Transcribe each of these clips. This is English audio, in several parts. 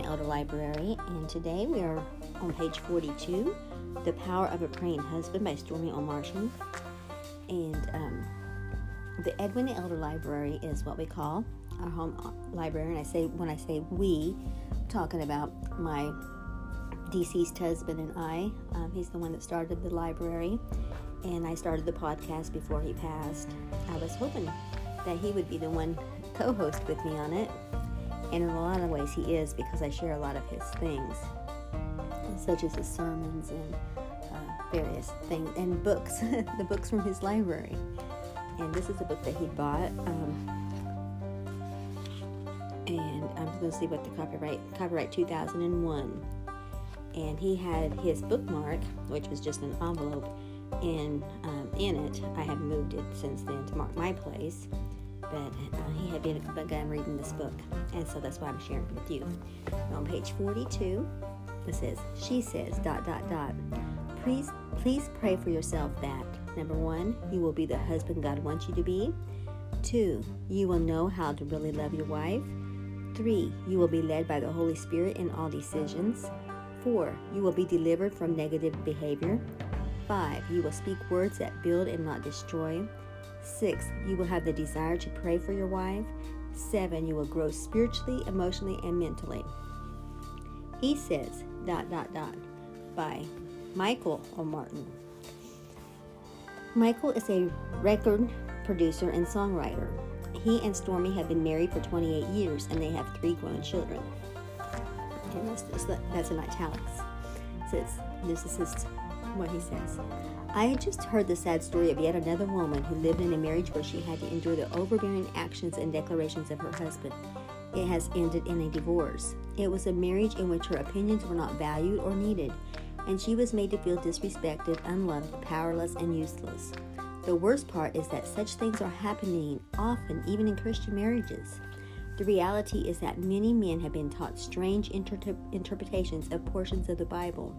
Elder Library, and today we are on page 42 The Power of a Praying Husband by Stormie O. And um, the Edwin Elder Library is what we call our home library. And I say, when I say we, I'm talking about my deceased husband and I. Um, he's the one that started the library, and I started the podcast before he passed. I was hoping that he would be the one co host with me on it and in a lot of ways, he is because I share a lot of his things, such as his sermons and uh, various things, and books, the books from his library. And this is a book that he bought. Um, and I'm going to see what the copyright copyright 2001. And he had his bookmark, which was just an envelope, and um, in it, I have moved it since then to mark my place but uh, he had been begun reading this book, and so that's why I'm sharing it with you. On page 42, it says, "She says dot dot dot. Please, please pray for yourself that number one, you will be the husband God wants you to be. Two, you will know how to really love your wife. Three, you will be led by the Holy Spirit in all decisions. Four, you will be delivered from negative behavior. Five, you will speak words that build and not destroy. Six, you will have the desire to pray for your wife. Seven, you will grow spiritually, emotionally, and mentally. He says, dot, dot, dot, by Michael Omartian. Michael is a record producer and songwriter. He and Stormie have been married for 28 years and they have three grown children. And that's, that's in italics. Says, this is his, what he says. I had just heard the sad story of yet another woman who lived in a marriage where she had to endure the overbearing actions and declarations of her husband. It has ended in a divorce. It was a marriage in which her opinions were not valued or needed, and she was made to feel disrespected, unloved, powerless, and useless. The worst part is that such things are happening often, even in Christian marriages. The reality is that many men have been taught strange inter- interpretations of portions of the Bible.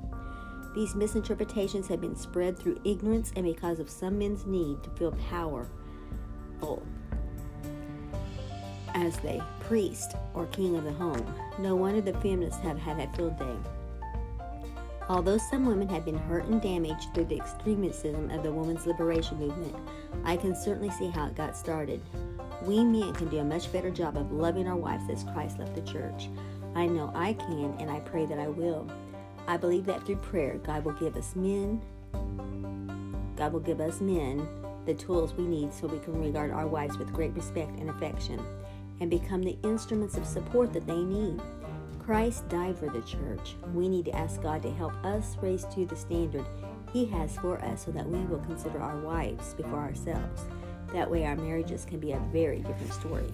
These misinterpretations have been spread through ignorance and because of some men's need to feel powerful as the priest or king of the home. No wonder the feminists have had a field day. Although some women have been hurt and damaged through the extremism of the women's liberation movement, I can certainly see how it got started. We men can do a much better job of loving our wives as Christ left the church. I know I can, and I pray that I will. I believe that through prayer, God will give us men, God will give us men the tools we need so we can regard our wives with great respect and affection and become the instruments of support that they need. Christ died for the church. We need to ask God to help us raise to the standard He has for us so that we will consider our wives before ourselves. That way, our marriages can be a very different story.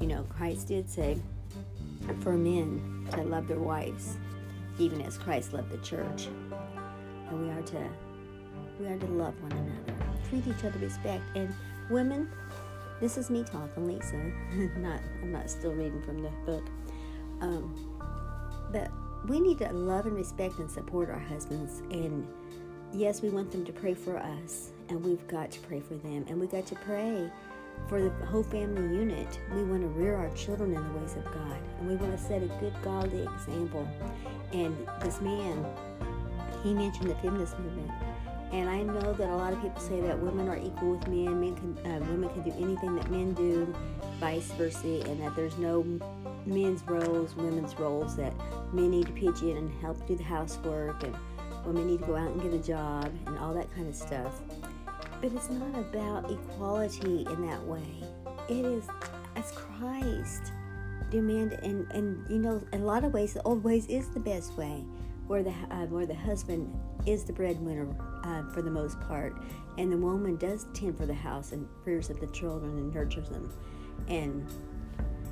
You know, Christ did say for men to love their wives even as Christ loved the church. And we are to we are to love one another, treat each other respect. And women, this is me talking, Lisa. not I'm not still reading from the book. Um, but we need to love and respect and support our husbands. And yes, we want them to pray for us, and we've got to pray for them, and we got to pray for the whole family unit. We want to rear our children in the ways of God, and we want to set a good godly example. And this man, he mentioned the feminist movement. And I know that a lot of people say that women are equal with men. Men can, uh, women can do anything that men do, vice versa, and that there's no men's roles, women's roles. That men need to pitch in and help do the housework, and women need to go out and get a job, and all that kind of stuff. But it's not about equality in that way. It is as Christ demand and and you know in a lot of ways the old ways is the best way where the uh, where the husband is the breadwinner uh, for the most part and the woman does tend for the house and rears up the children and nurtures them and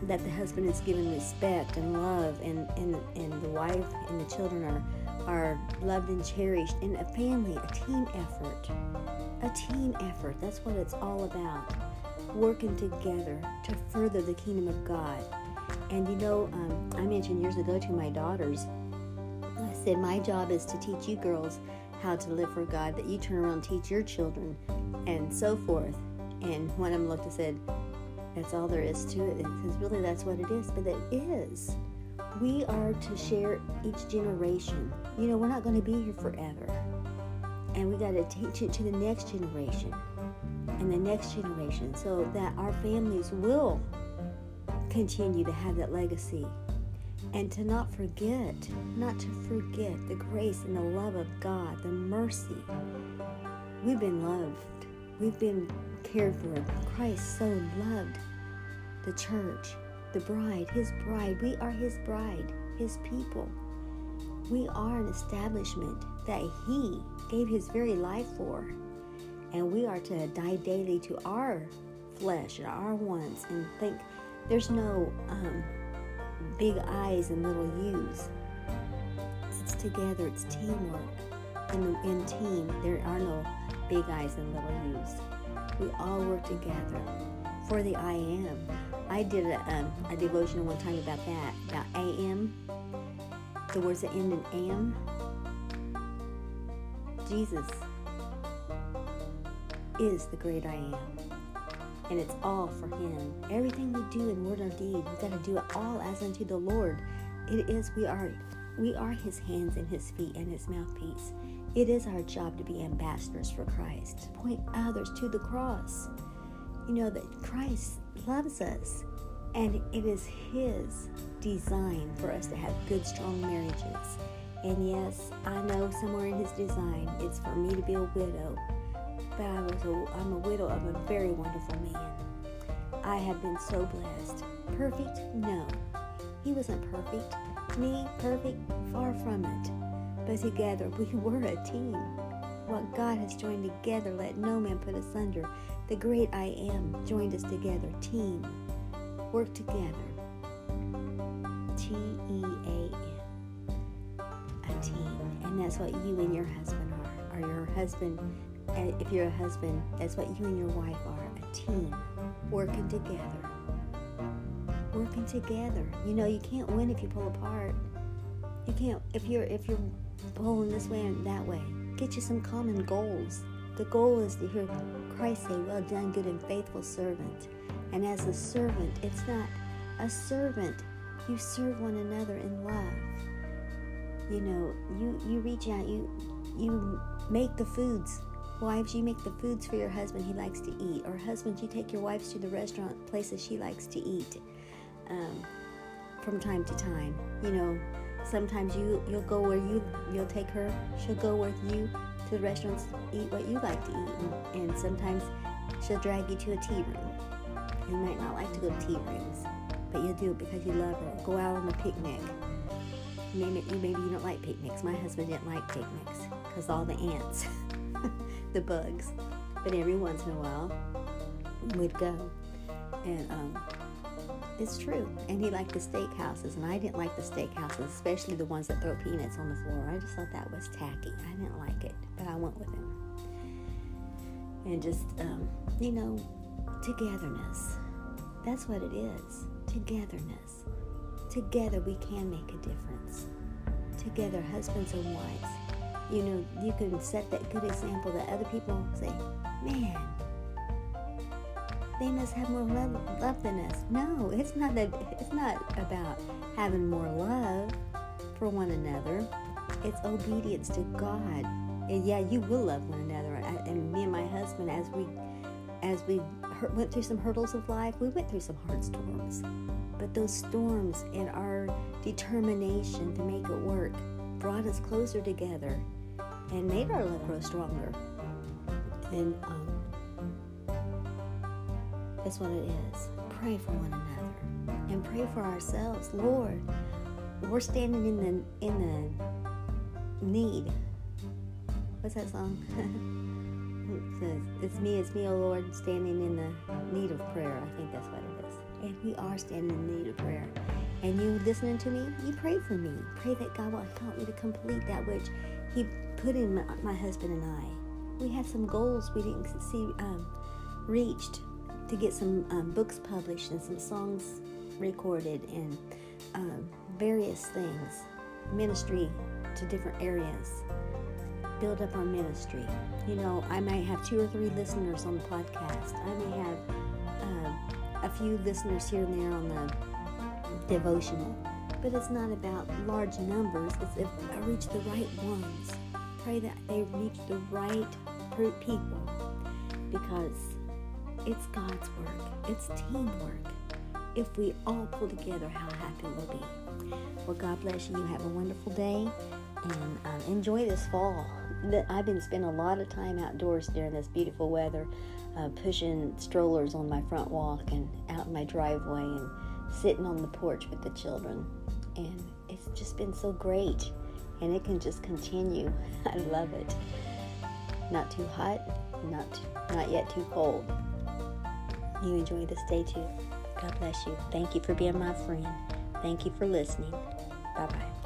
that the husband is given respect and love and and, and the wife and the children are are loved and cherished in a family a team effort a team effort that's what it's all about working together to further the kingdom of god and you know, um, I mentioned years ago to my daughters, I said, My job is to teach you girls how to live for God, that you turn around and teach your children, and so forth. And one of them looked and said, That's all there is to it. Because really, that's what it is. But it is. we are to share each generation. You know, we're not going to be here forever. And we got to teach it to the next generation and the next generation so that our families will continue to have that legacy. And to not forget, not to forget the grace and the love of God, the mercy. We've been loved, we've been cared for. Christ so loved the church the bride, his bride. We are his bride, his people. We are an establishment that he gave his very life for. And we are to die daily to our flesh and our wants and think there's no um, big I's and little U's. It's together, it's teamwork. In, in team, there are no big I's and little U's. We all work together for the I am. I did a, um, a devotion one time about that, about AM, the words that end in am. Jesus is the great I am. And it's all for Him. Everything we do in word or deed, we've got to do it all as unto the Lord. It is, we are, we are His hands and His feet and His mouthpiece. It is our job to be ambassadors for Christ, to point others to the cross. You know that Christ loves us. And it is His design for us to have good, strong marriages. And yes, I know somewhere in His design it's for me to be a widow. But I was a, I'm a widow of a very wonderful man. I have been so blessed. Perfect? No. He wasn't perfect. Me, perfect? Far from it. But together, we were a team. What God has joined together, let no man put asunder. The great I am joined us together, team. Work together. T E A M. A team. And that's what you and your husband are. Or your husband, eh, if you're a husband, that's what you and your wife are. A team. Working together. Working together. You know, you can't win if you pull apart. You can't if you're if you're pulling this way and that way. Get you some common goals the goal is to hear Christ say, Well done, good and faithful servant. And as a servant, it's not a servant. You serve one another in love. You know, you, you reach out, you you make the foods. Wives, you make the foods for your husband he likes to eat. Or husbands, you take your wives to the restaurant places she likes to eat. Um, from time to time. You know, sometimes you you'll go where you you'll take her. She'll go with you to the restaurants eat what you like to eat. And, and sometimes she'll drag you to a tea room. You might not like to go to tea rings, but you'll do it because you love her. Go out on a picnic. Maybe, maybe you don't like picnics. My husband didn't like picnics because all the ants, the bugs. But every once in a while, we'd go. And um, it's true. And he liked the steakhouses, and I didn't like the steakhouses, especially the ones that throw peanuts on the floor. I just thought that was tacky. I didn't like it, but I went with him. And just, um, you know, togetherness. That's what it is. Togetherness. Together we can make a difference. Together, husbands and wives. You know, you can set that good example that other people say, man, they must have more love, love than us. No, it's not that. It's not about having more love for one another. It's obedience to God. And yeah, you will love one another. And me and my husband, as we as we went through some hurdles of life, we went through some hard storms. But those storms and our determination to make it work brought us closer together and made our love grow stronger. And um, that's what it is. Pray for one another and pray for ourselves. Lord, we're standing in the in the need. What's that song? says, "It's me, it's me, O Lord, standing in the need of prayer." I think that's what it is. And we are standing in need of prayer. And you listening to me, you pray for me. Pray that God will help me to complete that which He put in my, my husband and I. We had some goals we didn't see um, reached to get some um, books published and some songs recorded and um, various things, ministry to different areas, build up our ministry. You know, I might have two or three listeners on the podcast. I may have uh, a few listeners here and there on the devotional. But it's not about large numbers. It's if I reach the right ones. Pray that they reach the right people because it's God's work. It's teamwork. If we all pull together, how happy we'll be. Well, God bless you. You have a wonderful day and um, enjoy this fall. I've been spending a lot of time outdoors during this beautiful weather, uh, pushing strollers on my front walk and out in my driveway and sitting on the porch with the children. And it's just been so great. And it can just continue. I love it. Not too hot, not too, not yet too cold. You enjoy this day too. God bless you. Thank you for being my friend. Thank you for listening. Bye bye.